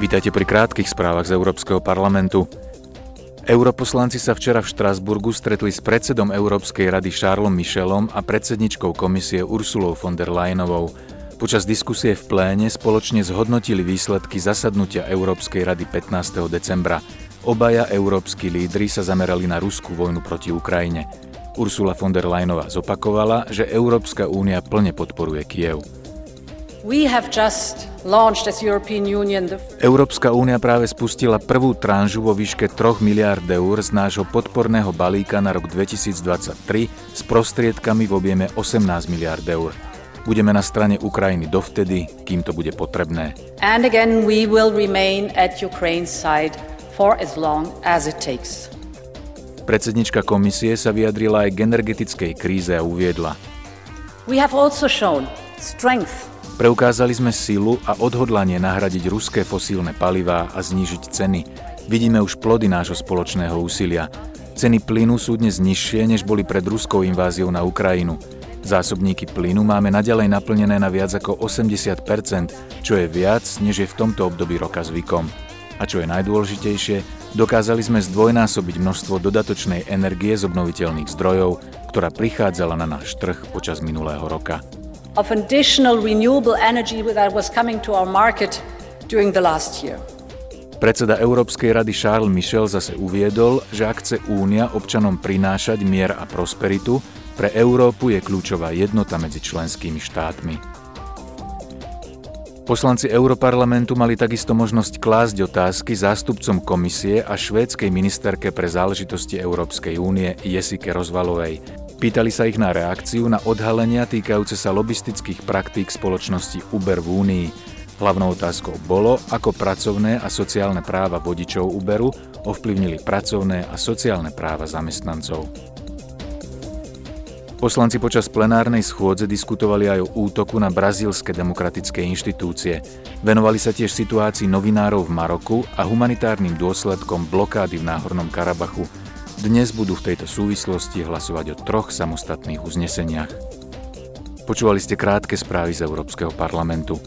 Vítajte pri krátkých správach z Európskeho parlamentu. Europoslanci sa včera v Štrasburgu stretli s predsedom Európskej rady Charlesom Michelom a predsedničkou komisie Ursulou von der Leyenovou. Počas diskusie v pléne spoločne zhodnotili výsledky zasadnutia Európskej rady 15. decembra. Obaja európsky lídry sa zamerali na ruskú vojnu proti Ukrajine. Ursula von der Leyenová zopakovala, že Európska únia plne podporuje Kiev. Európska únia práve spustila prvú tranžu vo výške 3 miliard eur z nášho podporného balíka na rok 2023 s prostriedkami v objeme 18 miliard eur. Budeme na strane Ukrajiny dovtedy, kým to bude potrebné. And again we will remain at Ukraine's side for as long as it takes. Predsednička komisie sa vyjadrila aj k energetickej kríze a uviedla. We have also shown strength Preukázali sme silu a odhodlanie nahradiť ruské fosílne palivá a znížiť ceny. Vidíme už plody nášho spoločného úsilia. Ceny plynu sú dnes nižšie, než boli pred ruskou inváziou na Ukrajinu. Zásobníky plynu máme naďalej naplnené na viac ako 80%, čo je viac, než je v tomto období roka zvykom. A čo je najdôležitejšie, dokázali sme zdvojnásobiť množstvo dodatočnej energie z obnoviteľných zdrojov, ktorá prichádzala na náš trh počas minulého roka of additional renewable energy that was coming to our market during the last year. Predseda Európskej rady Charles Michel zase uviedol, že ak chce Únia občanom prinášať mier a prosperitu, pre Európu je kľúčová jednota medzi členskými štátmi. Poslanci Europarlamentu mali takisto možnosť klásť otázky zástupcom komisie a švédskej ministerke pre záležitosti Európskej únie Jesike Rozvalovej. Pýtali sa ich na reakciu na odhalenia týkajúce sa lobistických praktík spoločnosti Uber v Únii. Hlavnou otázkou bolo, ako pracovné a sociálne práva vodičov Uberu ovplyvnili pracovné a sociálne práva zamestnancov. Poslanci počas plenárnej schôdze diskutovali aj o útoku na brazílske demokratické inštitúcie. Venovali sa tiež situácii novinárov v Maroku a humanitárnym dôsledkom blokády v Náhornom Karabachu – dnes budú v tejto súvislosti hlasovať o troch samostatných uzneseniach. Počúvali ste krátke správy z Európskeho parlamentu.